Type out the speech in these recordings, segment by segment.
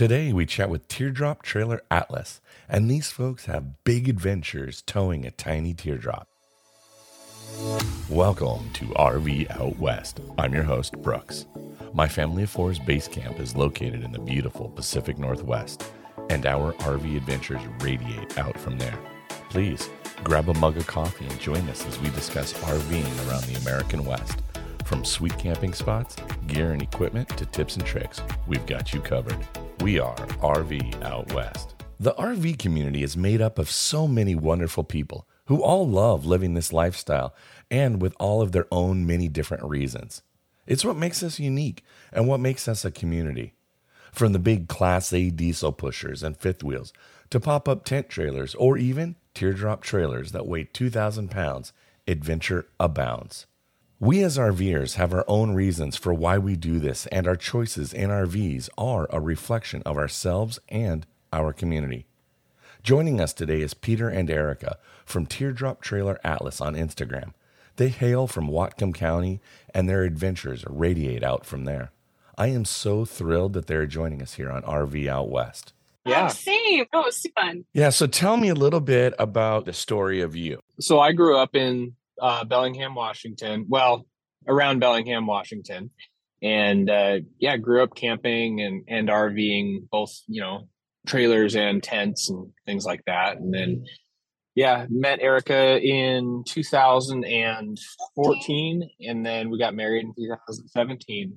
Today, we chat with Teardrop Trailer Atlas, and these folks have big adventures towing a tiny teardrop. Welcome to RV Out West. I'm your host, Brooks. My family of four's base camp is located in the beautiful Pacific Northwest, and our RV adventures radiate out from there. Please grab a mug of coffee and join us as we discuss RVing around the American West. From sweet camping spots, gear and equipment to tips and tricks, we've got you covered. We are RV Out West. The RV community is made up of so many wonderful people who all love living this lifestyle and with all of their own many different reasons. It's what makes us unique and what makes us a community. From the big Class A diesel pushers and fifth wheels to pop up tent trailers or even teardrop trailers that weigh 2,000 pounds, adventure abounds. We as RVers have our own reasons for why we do this, and our choices in RVs are a reflection of ourselves and our community. Joining us today is Peter and Erika from Teardrop Trailer Atlas on Instagram. They hail from Whatcom County, and their adventures radiate out from there. I am so thrilled that they're joining us here on RV Out West. Yeah. Oh, same. Oh, it was fun. Yeah, so tell me a little bit about the story of you. So I grew up in uh, Bellingham, Washington. Well, around Bellingham, Washington, and uh, yeah, grew up camping and and RVing, both you know trailers and tents and things like that. And then yeah, met Erika in 2014, and then we got married in 2017.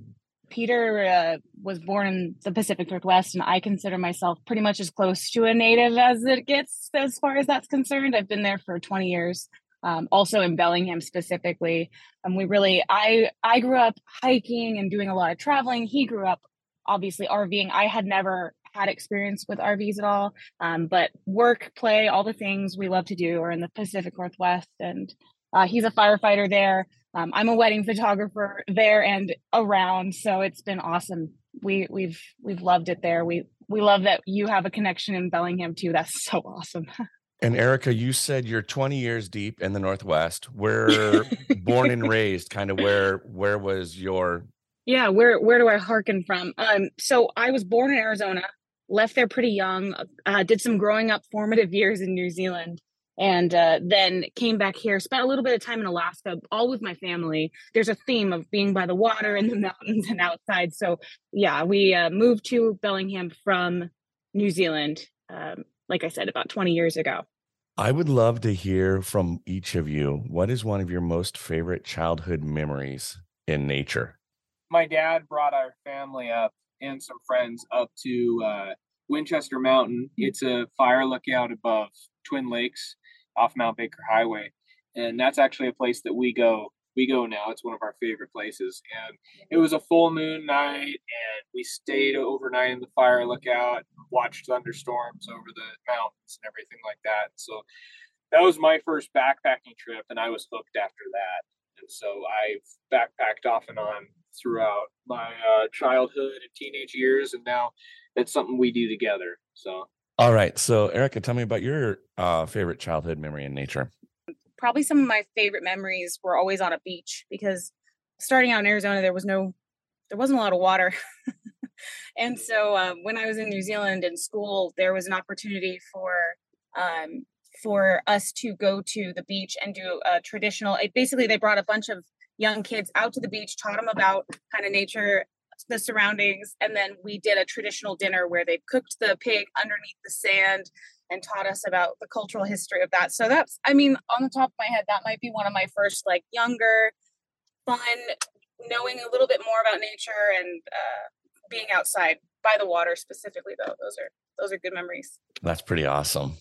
Peter uh, was born in the Pacific Northwest, and I consider myself pretty much as close to a native as it gets as far as that's concerned. I've been there for 20 years. Um, also in Bellingham specifically, and we really I I grew up hiking and doing a lot of traveling. He grew up obviously RVing. I had never had experience with RVs at all, um, but work, play, all the things we love to do are in the Pacific Northwest, and uh, he's a firefighter there. Um, I'm a wedding photographer there and around, so it's been awesome. We we've we've loved it there. We we love that you have a connection in Bellingham too. That's so awesome. And Erika, you said you're 20 years deep in the Northwest. Where born and raised, kind of where where was your Yeah, where where do I hearken from? Um, so I was born in Arizona, left there pretty young, uh, did some growing up formative years in New Zealand, and uh, then came back here. Spent a little bit of time in Alaska, all with my family. There's a theme of being by the water and the mountains and outside. So yeah, we uh, moved to Bellingham from New Zealand. Um, like I said, about 20 years ago. I would love to hear from each of you. What is one of your most favorite childhood memories in nature? My dad brought our family up and some friends up to uh, Winchester Mountain. It's a fire lookout above Twin Lakes off Mount Baker Highway, and that's actually a place that we go. We go now. It's one of our favorite places, and it was a full moon night, and we stayed overnight in the fire lookout, watched thunderstorms over the mountains and everything like that. So that was my first backpacking trip, and I was hooked after that. And so I've backpacked off and on throughout my uh, childhood and teenage years, and now it's something we do together. So All right. So Erika, tell me about your uh, favorite childhood memory in nature. Probably some of my favorite memories were always on a beach because starting out in Arizona, there was no, there wasn't a lot of water. and so um, when I was in New Zealand in school, there was an opportunity for, um, for us to go to the beach and do a traditional, it, basically they brought a bunch of young kids out to the beach, taught them about kind of nature, the surroundings, and then we did a traditional dinner where they cooked the pig underneath the sand and taught us about the cultural history of that. So that's, I mean, on the top of my head, that might be one of my first like younger, fun, knowing a little bit more about nature and uh, being outside by the water specifically. Though those are those are good memories. That's pretty awesome.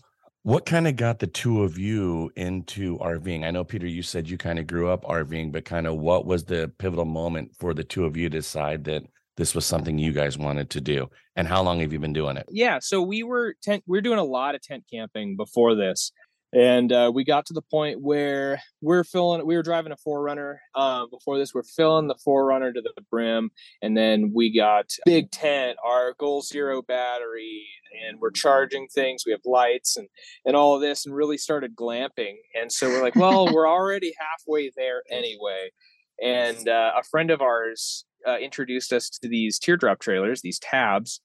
What kind of got the two of you into RVing? I know, Peter, you said you kind of grew up RVing, but kind of what was the pivotal moment for the two of you to decide that this was something you guys wanted to do? And how long have you been doing it? yeah so we were tent we're doing a lot of tent camping before this and uh, we got to the point where we're filling we were driving a 4Runner uh, before this we're filling the 4Runner to the brim and then we got big tent our goal zero battery and we're charging things we have lights and and all of this and really started glamping and so we're like well we're already halfway there anyway and uh, a friend of ours uh, introduced us to these teardrop trailers these tabs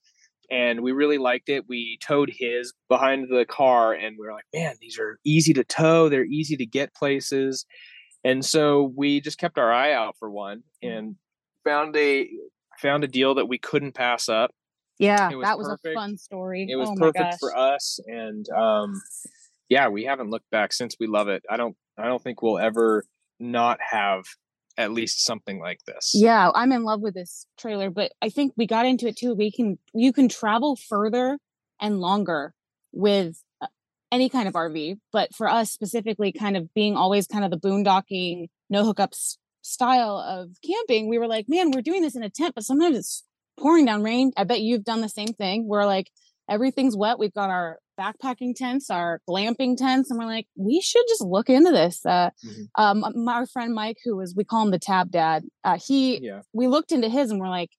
and we really liked it. We towed his behind the car, and we were like, "Man, these are easy to tow. They're easy to get places." And so we just kept our eye out for one and found a found a deal that we couldn't pass up. Yeah, was that was perfect. a fun story. It was oh perfect for us, and um, yeah, we haven't looked back since. We love it. I don't. I don't think we'll ever not have at least something like this. Yeah, I'm in love with this trailer, but I think we got into it too. We can you can travel further and longer with uh, any kind of RV, but for us specifically kind of being always kind of the boondocking, no hookups style of camping, we were like, man, we're doing this in a tent, but sometimes it's pouring down rain. I bet you've done the same thing. We're like everything's wet. We've got our backpacking tents, our glamping tents, and we're like, we should just look into this. Uh, Mhm. um, my our friend Mike, who was we call him the Tab Dad, uh, he Yeah. we looked into his and we're like,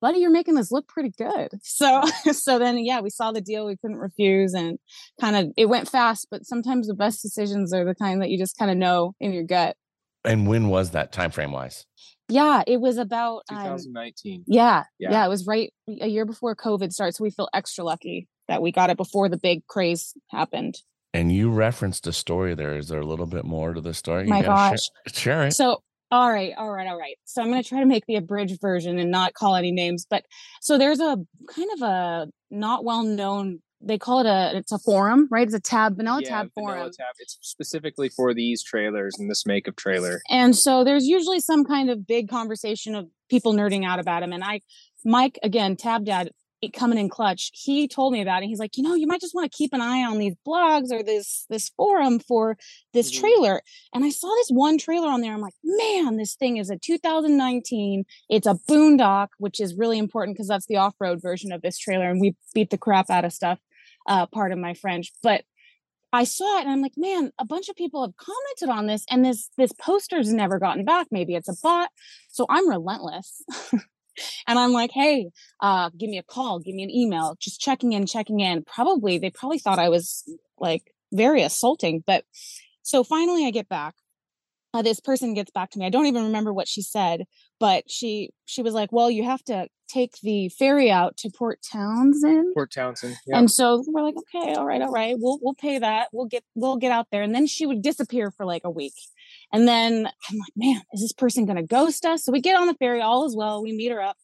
buddy, you're making this look pretty good. So so then yeah, we saw the deal, we couldn't refuse, and kind of it went fast. But sometimes the best decisions are the kind that you just kind of know in your gut. And when was that time frame wise? Yeah, it was about um, 2019. yeah, Yeah. yeah, it was right a year before COVID started. So we feel extra lucky that we got it before the big craze happened. And you referenced a story there. Is there a little bit more to the story? My gosh. Share, share it. So, all right, all right, all right. So I'm going to try to make the abridged version and not call any names. But so there's a kind of a not well known. They call it a. It's a forum, right? It's a tab, vanilla yeah, tab Vanilla forum. Tab. It's specifically for these trailers and this make of trailer. And so there's usually some kind of big conversation of people nerding out about him. And I, Mike, again, Tab Dad, coming in clutch. He told me about it. He's like, you know, you might just want to keep an eye on these blogs or this this forum for this Mhm. trailer. And I saw this one trailer on there. I'm like, man, this thing is a 2019. It's a boondock, which is really important because that's the off road version of this trailer. And we beat the crap out of stuff. Uh, part of my French, but I saw it and I'm like, man, a bunch of people have commented on this and this this poster's never gotten back. Maybe it's a bot. So I'm relentless. and I'm like, hey, uh, give me a call, give me an email, just checking in, checking in. Probably they probably thought I was like very assaulting. But so finally I get back. Uh, this person gets back to me. I don't even remember what she said, but she she was like, "Well, you have to take the ferry out to Port Townsend." Port Townsend. Yeah. And so we're like, okay, all right, all right, we'll we'll pay that. We'll get we'll get out there. And then she would disappear for like a week. And then I'm like, man, is this person gonna ghost us? So we get on the ferry, all is well. We meet her up.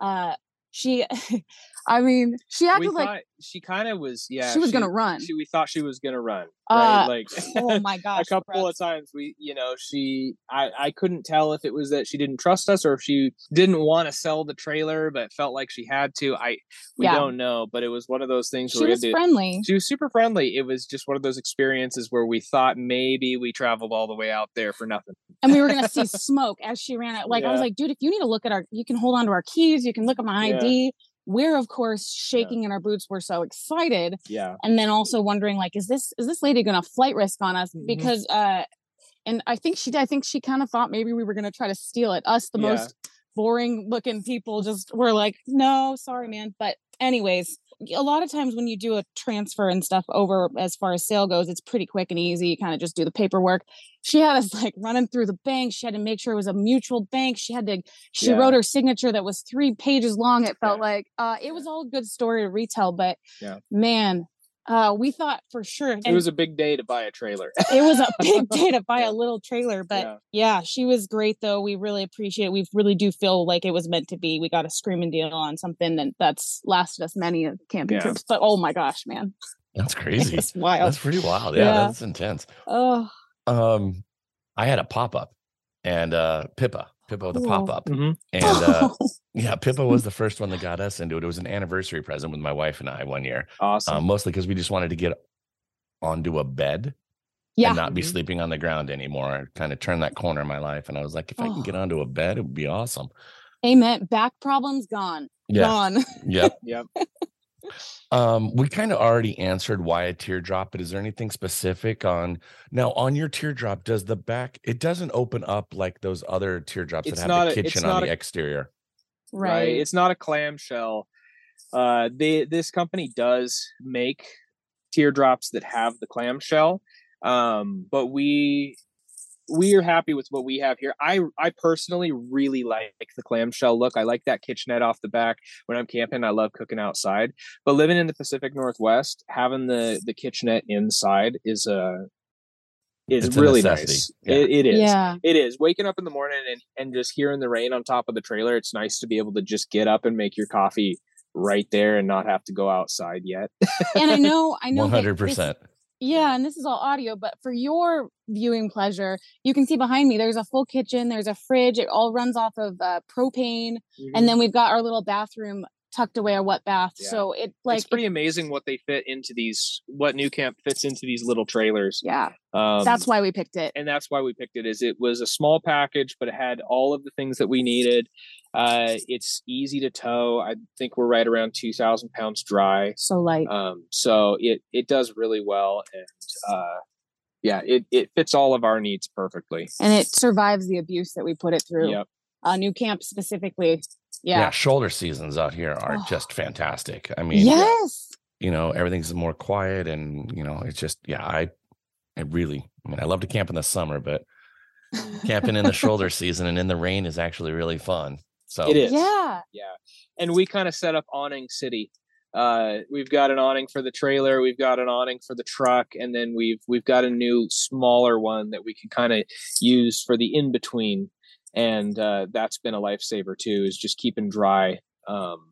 Uh she I mean, she we acted like thought she kind of was. Yeah, she was gonna run. She, we thought she was gonna run. Right? Uh, like oh my gosh. a couple Brett. of times we you know she I, I couldn't tell if it was that she didn't trust us or if she didn't want to sell the trailer but felt like she had to i we Yeah. don't know but it was one of those things she was to, friendly. she was super friendly it was just one of those experiences where we thought maybe we traveled all the way out there for nothing and we were gonna see smoke as she ran out. Like I was like, dude, if you need to look at our, you can hold on to our keys, you can look at my Yeah. ID. We're of course shaking in our boots. We're so excited, yeah and then also wondering like, is this is this lady gonna flight risk on us? Mhm. Because uh, and I think she, I think she kind of thought maybe we were gonna try to steal it. Us, the Yeah. most boring looking people, just were like, no, sorry, man. But anyways. A lot of times when you do a transfer and stuff over as far as sale goes, it's pretty quick and easy. You kind of just do the paperwork she had us like running through the bank. She had to make sure it was a mutual bank. She had to, she Yeah. wrote her signature that was three pages long. It felt Yeah. like uh, it was all a good story to retell, but Yeah. man, uh, we thought for sure it was a big day to buy a trailer it was a big day to buy Yeah. a little trailer. But Yeah. yeah. she was great though. We really appreciate it. We really do feel like it was meant to be. We got a screaming deal on something that that's lasted us many of camping Yeah. trips. But oh my gosh, man, That's crazy. that's wild. That's pretty wild. Yeah, Yeah. that's intense. Oh, Um, I had a pop up, and uh, Pippa, Pippa the pop up, Mhm. and uh, yeah, Pippa was the first one that got us into it. It was an anniversary present with my wife and I one year, awesome um, mostly because we just wanted to get onto a bed yeah. and not be Mhm. sleeping on the ground anymore. Kind of turn that corner in my life, and I was like, if I can Oh. get onto a bed, it would be awesome. Amen. Back problems gone. Yeah, Gone. yep. yep Um, we kind of already answered why a teardrop, but is there anything specific on now on your teardrop? Does the back it doesn't open up like those other teardrops It's that not have the it's kitchen on not the a- exterior? right. It's not a clamshell. Uh, they this company does make teardrops that have the clamshell, um, but we we are happy with what we have here. I I personally really like the clamshell look. I like that kitchenette off the back. When I'm camping, I love cooking outside. But living in the Pacific Northwest, having the the kitchenette inside is a is It's really nice. Yeah. It, it is. Yeah. It is. Waking up in the morning and and just hearing the rain on top of the trailer. It's nice to be able to just get up and make your coffee right there and not have to go outside yet. And I know, I know. One that hundred this- percent. Yeah, and this is all audio, but for your viewing pleasure, you can see behind me there's a full kitchen, there's a fridge, it all runs off of uh, propane, and then we've got our little bathroom tucked away, a wet bath. Yeah. So it like it's pretty amazing what they fit into these. What nuCamp fits into these little trailers. yeah, Um, that's why we picked it. and that's why we picked it. Is it was a small package, but it had all of the things that we needed. Uh, it's easy to tow. I think we're right around two thousand pounds dry. So light. Um, so it it does really well, and uh, yeah, it it fits all of our needs perfectly. and it survives the abuse that we put it through. Yep. Uh, nuCamp specifically. Yeah. Yeah. shoulder seasons out here are Oh. just fantastic. I mean, yes. you know, everything's more quiet and you know, it's just yeah, I I really I mean I love to camp in the summer, but camping in the shoulder season and in the rain is actually really fun. So It is. Yeah. Yeah. And we kind of set up awning city. Uh, we've got an awning for the trailer, we've got an awning for the truck, and then we've we've got a new smaller one that we can kind of use for the in between. And uh, that's been a lifesaver too, is just keeping dry um,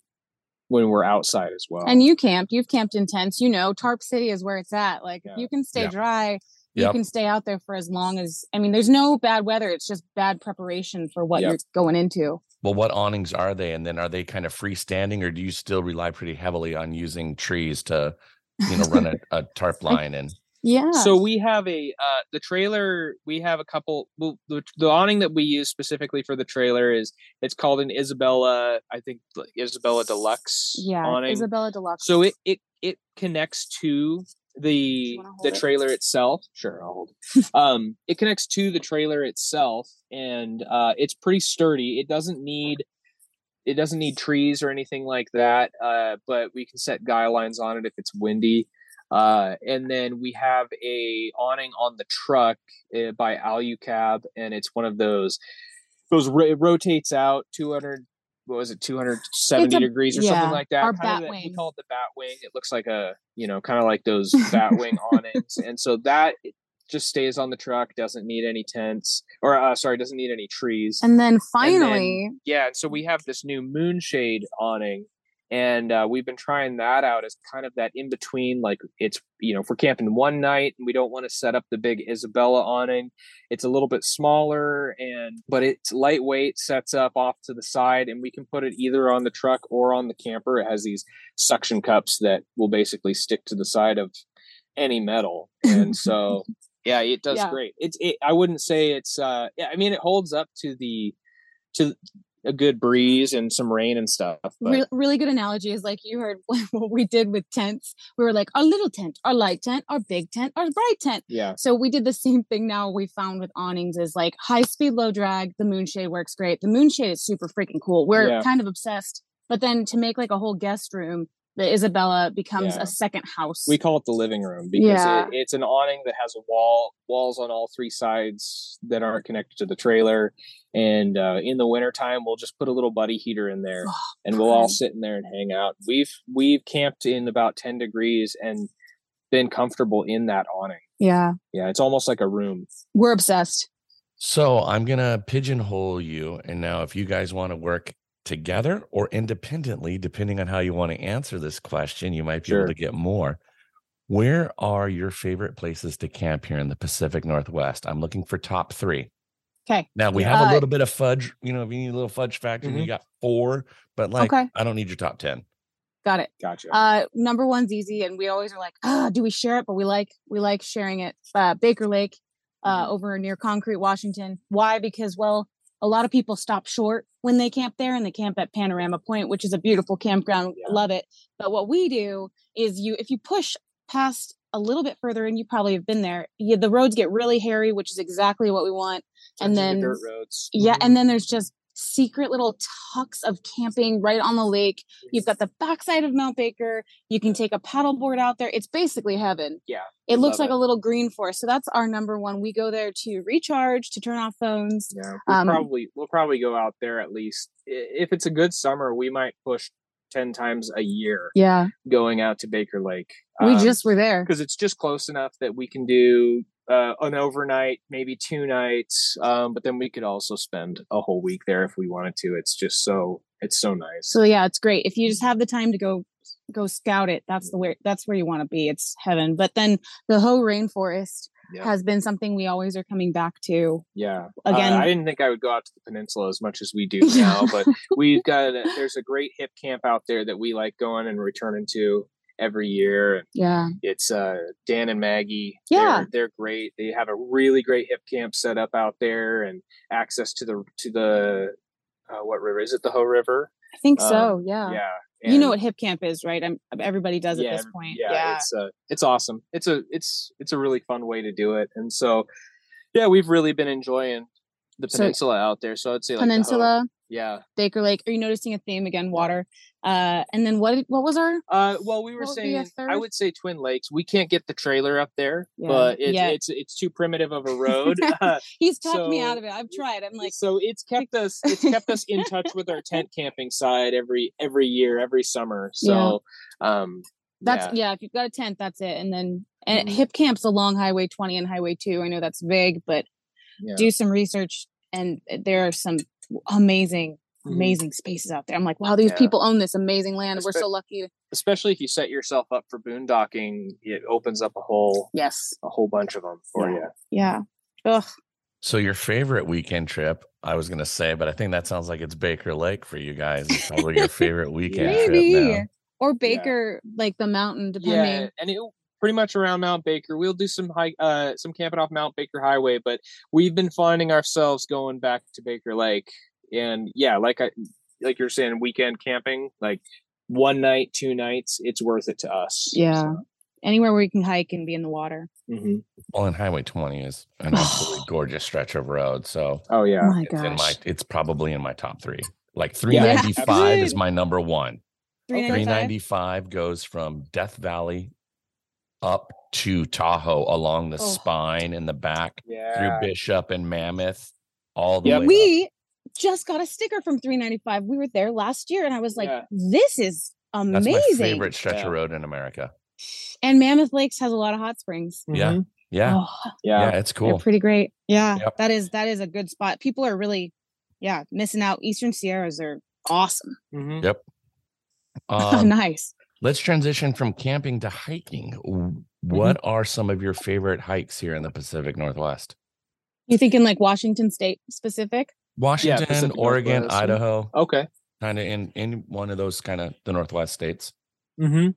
when we're outside as well. And you camped. You've camped in tents. You know, Tarp City is where it's at. Like, if Yeah. you can stay Yep. dry, you Yep. can stay out there for as long as. I mean, there's no bad weather. It's just bad preparation for what Yep. you're going into. Well what awnings are they and then are they kind of freestanding or do you still rely pretty heavily on using trees to you know run a, a tarp line and Yeah. So we have a uh, the trailer. We have a couple. Well, the, the awning that we use specifically for the trailer is it's called an Isabella. I think Isabella Deluxe yeah. awning. Isabella Deluxe. So it it it connects to the the it? trailer itself. Sure, I'll hold. it. um, it connects to the trailer itself, and uh, it's pretty sturdy. It doesn't need it doesn't need trees or anything like that. Uh, but we can set guy lines on it if it's windy. Uh, and then we have a awning on the truck uh, by Alucab, and it's one of those those it rotates out 200 what was it 270 a- degrees or yeah, something like that? our bat that- we wing. call it the bat wing. It looks like a you know kind of like those bat wing awnings. And so that just stays on the truck doesn't need any tents or uh, sorry doesn't need any trees. And then And then- finally, yeah so we have this new moonshade awning and uh, we've been trying that out as kind of that in between like it's you know if we're camping one night and we don't want to set up the big isabella awning it's a little bit smaller and but it's lightweight sets up off to the side and we can put it either on the truck or on the camper. It has these suction cups that will basically stick to the side of any metal. And so yeah it does Yeah. great. It's it, i wouldn't say it's uh yeah i mean it holds up to the to a good breeze and some rain and stuff but re- really good analogy is like you heard what we did with tents. We were like our little tent, our light tent, our big tent, our bright tent. yeah So we did the same thing now we found with awnings is like high speed, low drag. The moonshade works great. The moonshade is super freaking cool. We're Yeah. kind of obsessed. But then to make like a whole guest room, the Isabella becomes Yeah. a second house. we call it the living room because Yeah. it, it's an awning that has a wall walls on all three sides that aren't connected to the trailer and uh, in the wintertime we'll just put a little buddy heater in there Oh, and we'll all sit in there and hang out we've we've camped in about 10 degrees and been comfortable in that awning yeah. yeah it's almost like a room We're obsessed. So I'm gonna pigeonhole you, and now if you guys want to work together or independently, depending on how you want to answer this question, you might be Sure. able to get more. Where are your favorite places to camp here in the Pacific Northwest? I'm looking for top three. Okay. Now we Yeah. have a Uh, little bit of fudge. You know, if you need a little fudge factor, you Mhm. got four, but like Okay. I don't need your top ten. Got it. gotcha Uh, number one's easy, and we always are like, ah, do we share it? But we like we like sharing it. Uh, Baker Lake, uh, Mhm. over near Concrete, Washington. Why? Because well, a lot of people stop short when they camp there, and they camp at Panorama Point, which is a beautiful campground. Yeah. Love it. But what we do is you, if you push past a little bit further, and you probably have been there, you, the roads get really hairy, which is exactly what we want. Turns into then- dirt roads Yeah, Mhm. and then there's just secret little tucks of camping right on the lake. You've got the backside of Mount Baker. You can take a paddleboard out there. It's basically heaven. Yeah, It looks like a little green forest. So that's our number one. We go there to recharge, to turn off phones. Yeah, we'll Um, probably we'll probably go out there at least if it's a good summer. We might push ten times a year Yeah. going out to Baker Lake. We just were there. because it's just close enough that we can do uh, an overnight, maybe two nights. Um, but then we could also spend a whole week there if we wanted to. It's just so it's so nice. So yeah, it's great. If you just have the time to go go scout it, that's the where that's where you want to be. It's heaven. But then the Hoh Rainforest Yeah. has been something we always are coming back to. Yeah. Again- Uh, I didn't think I would go out to the peninsula as much as we do now, but we've got a, there's a great hip camp out there that we like going and returning to every year. Yeah. It's uh Dan and Maggie. Yeah. They're, they're great. They have a really great hip camp set up out there and access to the to the uh, what river is it? The Hoh River. I think Um, so. Yeah. Yeah. You know what Hipcamp is, right? I'm everybody does yeah, at this point. Yeah, Yeah. it's uh, it's awesome. It's a it's it's a really fun way to do it, and so yeah, we've really been enjoying the So- peninsula out there. So I'd say like Peninsula, yeah. Baker Lake. Are you noticing a theme again? Water. Uh, and then what? What was our? Uh, well, we were What would be a saying I would say Twin Lakes. We can't get the trailer up there, Yeah, but it, yet. it's it's too primitive of a road. Uh, He's talked me out of it. I've tried. I'm like, so it's kept us it's kept us in touch with our tent camping side every every year, every summer. So um, that's yeah. yeah. If you've got a tent, that's it. And then and Mhm. Hipcamp's along Highway 20 and Highway 2. I know that's vague, but yeah. do some research and there are some amazing Mhm. amazing spaces out there i'm like wow these Yeah. people own this amazing land we're so lucky especially if you set yourself up for boondocking, it opens up a whole yes a whole bunch of them for Yeah. you. yeah Ugh. So your favorite weekend trip, I was gonna say, but I think that sounds like it's Baker Lake for you guys. It's probably your favorite weekend maybe trip now. or baker like the mountain depending Yeah, and it pretty much around Mount Baker. We'll do some high, uh, some camping off Mount Baker Highway, but we've been finding ourselves going back to Baker Lake, and yeah, like I, like you're saying, weekend camping, like one night, two nights, it's worth it to us. yeah anywhere where you can hike and be in the water Mhm. Well, and Highway 20 is an absolutely gorgeous stretch of road. So Oh oh yeah. my it's in my it's probably in my top three. Like Yeah, 395 is my number one. 395 395 goes from Death Valley up to Tahoe along the Oh. spine in the back Yeah. through Bishop and Mammoth, all the Yep. way. up. we just got a sticker from 395 we were there last year and i was like Yeah. this is amazing." That's amazing my favorite stretch Yeah. of road in America. and mammoth lakes has a lot of hot springs Yeah. Mhm. Yeah, oh, Yeah. yeah, it's they're cool. pretty great yeah Yep. that is that is a good spot people are really yeah missing out eastern sierras are awesome Mhm. Yep. Um, nice let's transition from camping to hiking. W- Mm-hmm. What are some of your favorite hikes here in the Pacific Northwest? you thinking like washington state specific Washington, Pacific Oregon, Northwest. Idaho, Okay. kind of in in one of those kind of the Northwest states. Mm-hmm.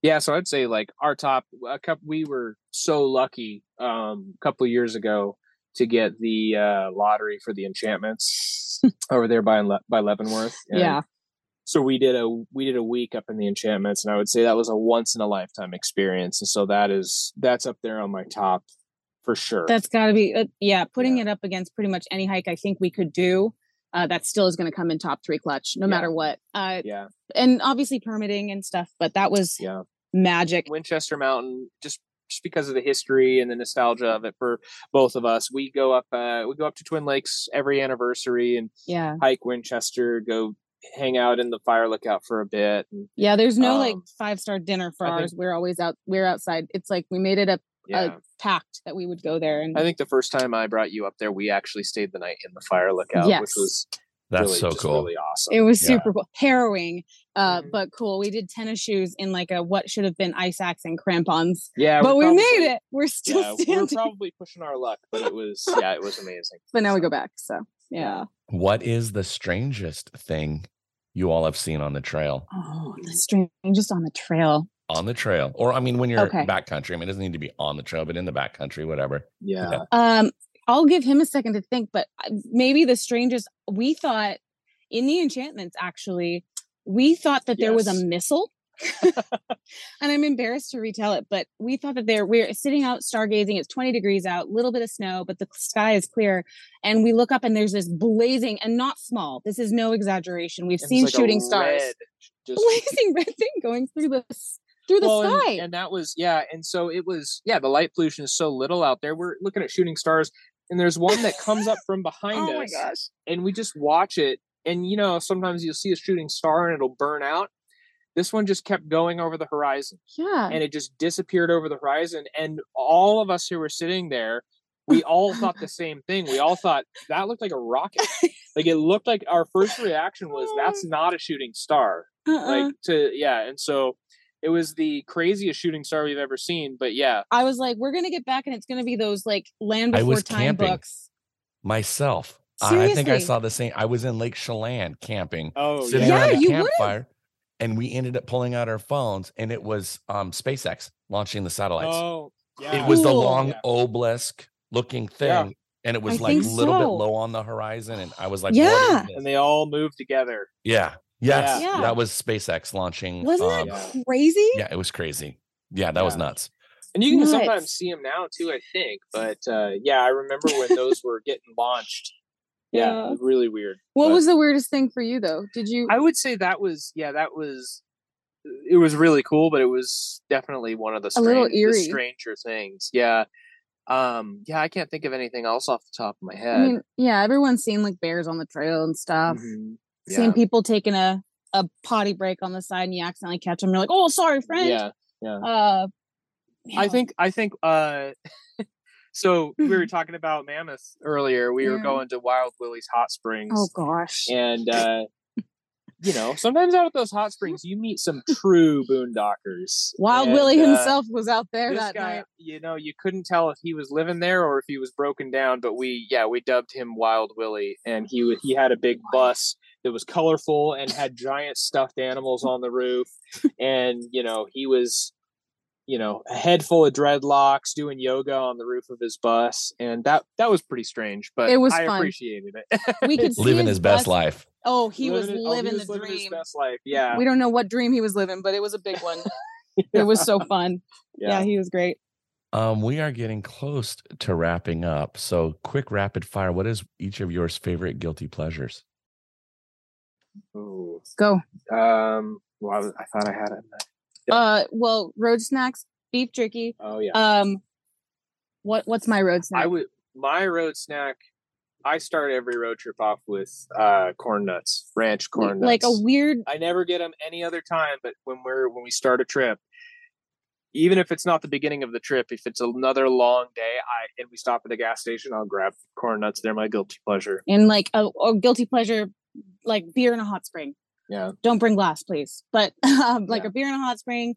Yeah, so I'd say like our top. A couple, we were so lucky um, a couple of years ago to get the uh, lottery for the enchantments over there by Le- by Leavenworth. and yeah So we did a we did a week up in the enchantments, and I would say that was a once in a lifetime experience. And so that is that's up there on my top for sure. that's got to be uh, yeah putting Yeah. it up against pretty much any hike i think we could do uh, that still is going to come in top three clutch no Yeah. matter what uh, yeah, and obviously permitting and stuff but that was yeah. magic Winchester Mountain, just just because of the history and the nostalgia of it for both of us. We go up uh, we go up to Twin Lakes every anniversary and yeah hike Winchester, go hang out in the fire lookout for a bit. And, yeah there's no like Um, five star dinner for I think- we're always out we're outside it's like we made it a, yeah. a pact that we would go there and I think the first time I brought you up there, we actually stayed the night in the fire lookout, which was That's really, so cool. really awesome. it was Yeah. super cool harrowing uh Mhm. but cool we did tennis shoes in like a what should have been ice axe and crampons yeah, but we we're made it we're still Yeah, We're probably pushing our luck, but it was yeah, it was amazing. but now we go back so yeah What is the strangest thing you all have seen on the trail? oh the strangest on the trail On the trail, or I mean, when you're Okay. backcountry, I mean, it doesn't need to be on the trail, but in the backcountry, whatever. Yeah, Yeah. Um, I'll give him a second to think, but uh, maybe the strangest we thought in the enchantments actually, we thought that there was a missile. and I'm embarrassed to retell it, but we thought that there we're sitting out stargazing. It's 20 degrees out, little bit of snow, but the sky is clear. And we look up and there's this blazing and not small. This is no exaggeration. We've it's seen like shooting stars, red, just blazing red thing going through the through the Well, and- sky. And, that was yeah, and so it was yeah. The light pollution is so little out there. We're looking at shooting stars, and there's one that comes up from behind oh my us, gosh! and we just watch it. And you know, sometimes you'll see a shooting star and it'll burn out. This one just kept going over the horizon, Yeah, and it just disappeared over the horizon. And all of us who were sitting there, we all thought the same thing. We all thought that looked like a rocket. like it looked like our first reaction was uh-uh. that's not a shooting star uh-uh. like to yeah and so it was the craziest shooting star we've ever seen but yeah I was like, we're gonna get back, and it's gonna be those like Land I Before was Time books. Myself. I I think I saw the same. I was in Lake Chelan camping, oh sitting yeah. around Yeah, a you would've. campfire, and we ended up pulling out our phones, and it was um, SpaceX launching the satellites. oh yeah it was the long Yeah. obelisk looking thing, Yeah. and it was I like a think little bit low on the horizon, and I was like, Yeah. what is this? and they all moved together yeah, yes, Yeah. that was SpaceX launching. Wasn't um, that crazy? yeah, it was crazy. Yeah, that was nuts. and you can Nuts. sometimes see them now too i think but uh yeah i remember when those were getting launched yeah, Yeah. really weird What but was the weirdest thing for you though? Did you? i would say that was yeah that was it was really cool but it was definitely one of the, A little strange- the eerie. stranger things yeah um yeah i can't think of anything else off the top of my I head mean, yeah, everyone's seen like bears on the trail and stuff. Mhm. Seen people taking a a potty break on the side and you accidentally catch them. You're like, oh, sorry, friend. yeah yeah Uh, I think I think uh so we were talking about Mammoth earlier. We were going to Wild Willy's hot springs. Oh gosh. And uh you know, sometimes out at those hot springs you meet some true boondockers. Wild And, Willie uh, himself was out there that guy, night. you know, you couldn't tell if he was living there or if he was broken down, but we yeah, we dubbed him Wild Willie and he he had a big bus that was colorful and had giant stuffed animals on the roof and you know, he was you know, a head full of dreadlocks doing yoga on the roof of his bus and that that was pretty strange, but It was I fun. appreciated it. We could see Living his best bus- life. Oh, he was it- oh, living was the living his dream. best life. Yeah. We don't know what dream he was living, but it was a big one. It was so fun. Yeah, he was great. Um, we are getting close to wrapping up. So, quick rapid fire. What is each of yours favorite guilty pleasures? Ooh. Go. Um well, I, was, I thought I had it. Uh, well, road snacks, beef jerky. Oh yeah. Um, what what's my road snack? I would my road snack. I start every road trip off with uh, corn nuts, ranch corn nuts. like a weird. I never get them any other time, but when we're when we start a trip, even if it's not the beginning of the trip, if it's another long day, I and we stop at the gas station, I'll grab corn nuts. They're my guilty pleasure. and like a, a guilty pleasure, like beer in a hot spring. Yeah. Don't bring glass, please. But um, like Yeah. a beer in a hot spring,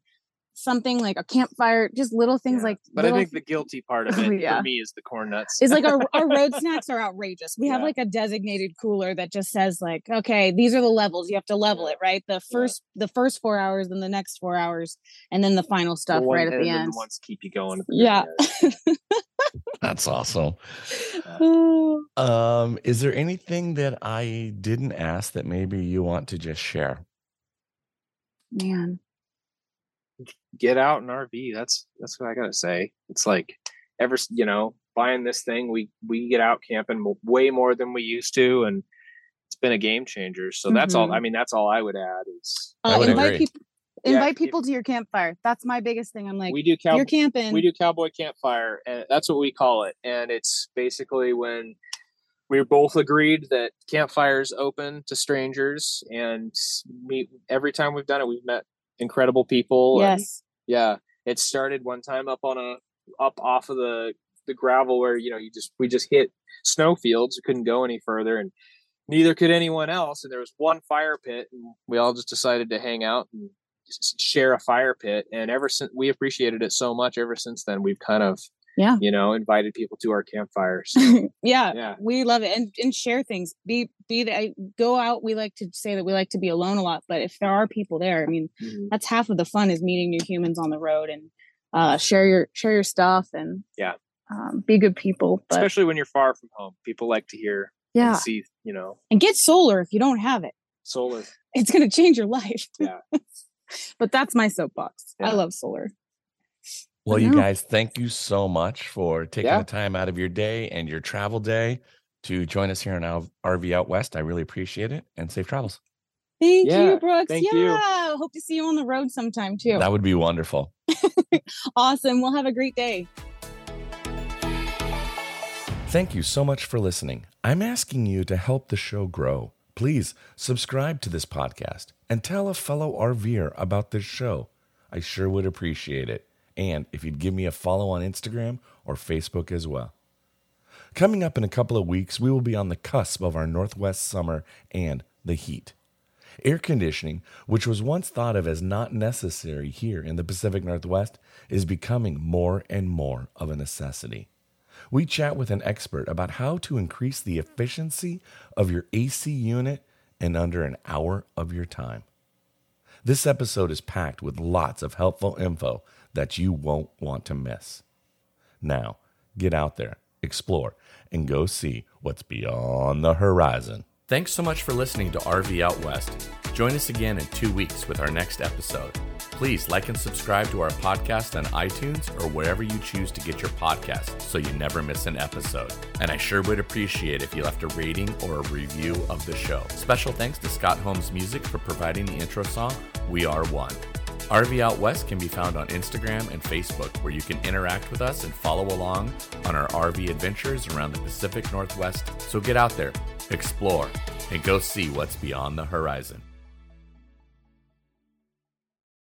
something like a campfire, just little things Yeah. like. but I think the guilty part of Oh, it yeah. for me is the corn nuts. is like our, our road snacks are outrageous. We have like a designated cooler that just says like, okay, these are the levels. You have to level Yeah. it, right? The first the first four hours, then the next four hours, and then the final The stuff one- right at the end. The ones keep you going. Yeah. That's awesome. Um, is there anything that I didn't ask that maybe you want to just share? man. Get out an RV. That's that's what I gotta say. It's like ever you know buying this thing, we we get out camping way more than we used to, and it's been a game changer. So that's all. I mean, that's all I would add is Uh, would invite agree. people Yeah, invite if- people to your campfire. That's my biggest thing. I'm like, we do cow you're camping. we do cowboy campfire, and that's what we call it. And it's basically when we both agreed that campfires open to strangers, and we every time we've done it, we've met incredible people. and Yes. Yeah, it started one time up on a up off of the the gravel where you know you just we just hit snow fields. We couldn't go any further, and neither could anyone else. And there was one fire pit, and we all just decided to hang out and share a fire pit. And ever since we appreciated it so much, ever since then we've kind of Yeah. you know invited people to our campfires. yeah, yeah, we love it and and share things. Be be the I, go out. We like to say that we like to be alone a lot, but if there are people there, I mean, Mhm. that's half of the fun is meeting new humans on the road and uh, share your share your stuff and Yeah. um, be good people. But especially when you're far from home, people like to hear yeah, and see you know and get solar if you don't have it. solar. It's gonna change your life. Yeah. but that's my soapbox. Yeah. I love solar. Well, you guys, thank you so much for taking yeah. the time out of your day and your travel day to join us here on RV Out West. I really appreciate it and safe travels. Thank yeah, you, Brooks. Thank yeah. You. Hope to see you on the road sometime too. That would be wonderful. awesome. We'll have a great day. Thank you so much for listening. I'm asking you to help the show grow. Please subscribe to this podcast and tell a fellow RVer about this show. I sure would appreciate it. And if you'd give me a follow on Instagram or Facebook as well. Coming up in a couple of weeks, we will be on the cusp of our Northwest summer and the heat. Air conditioning, which was once thought of as not necessary here in the Pacific Northwest, is becoming more and more of a necessity. We chat with an expert about how to increase the efficiency of your AC unit in under an hour of your time. This episode is packed with lots of helpful info that you won't want to miss. Now, get out there, explore, and go see what's beyond the horizon. Thanks so much for listening to RV Out West. Join us again in two weeks with our next episode. Please like and subscribe to our podcast on iTunes or wherever you choose to get your podcast so you never miss an episode. And I sure would appreciate if you left a rating or a review of the show. Special thanks to Scott Holmes Music for providing the intro song, We Are One. RV Out West can be found on Instagram and Facebook, where you can interact with us and follow along on our RV adventures around the Pacific Northwest. So get out there, explore, and go see what's beyond the horizon.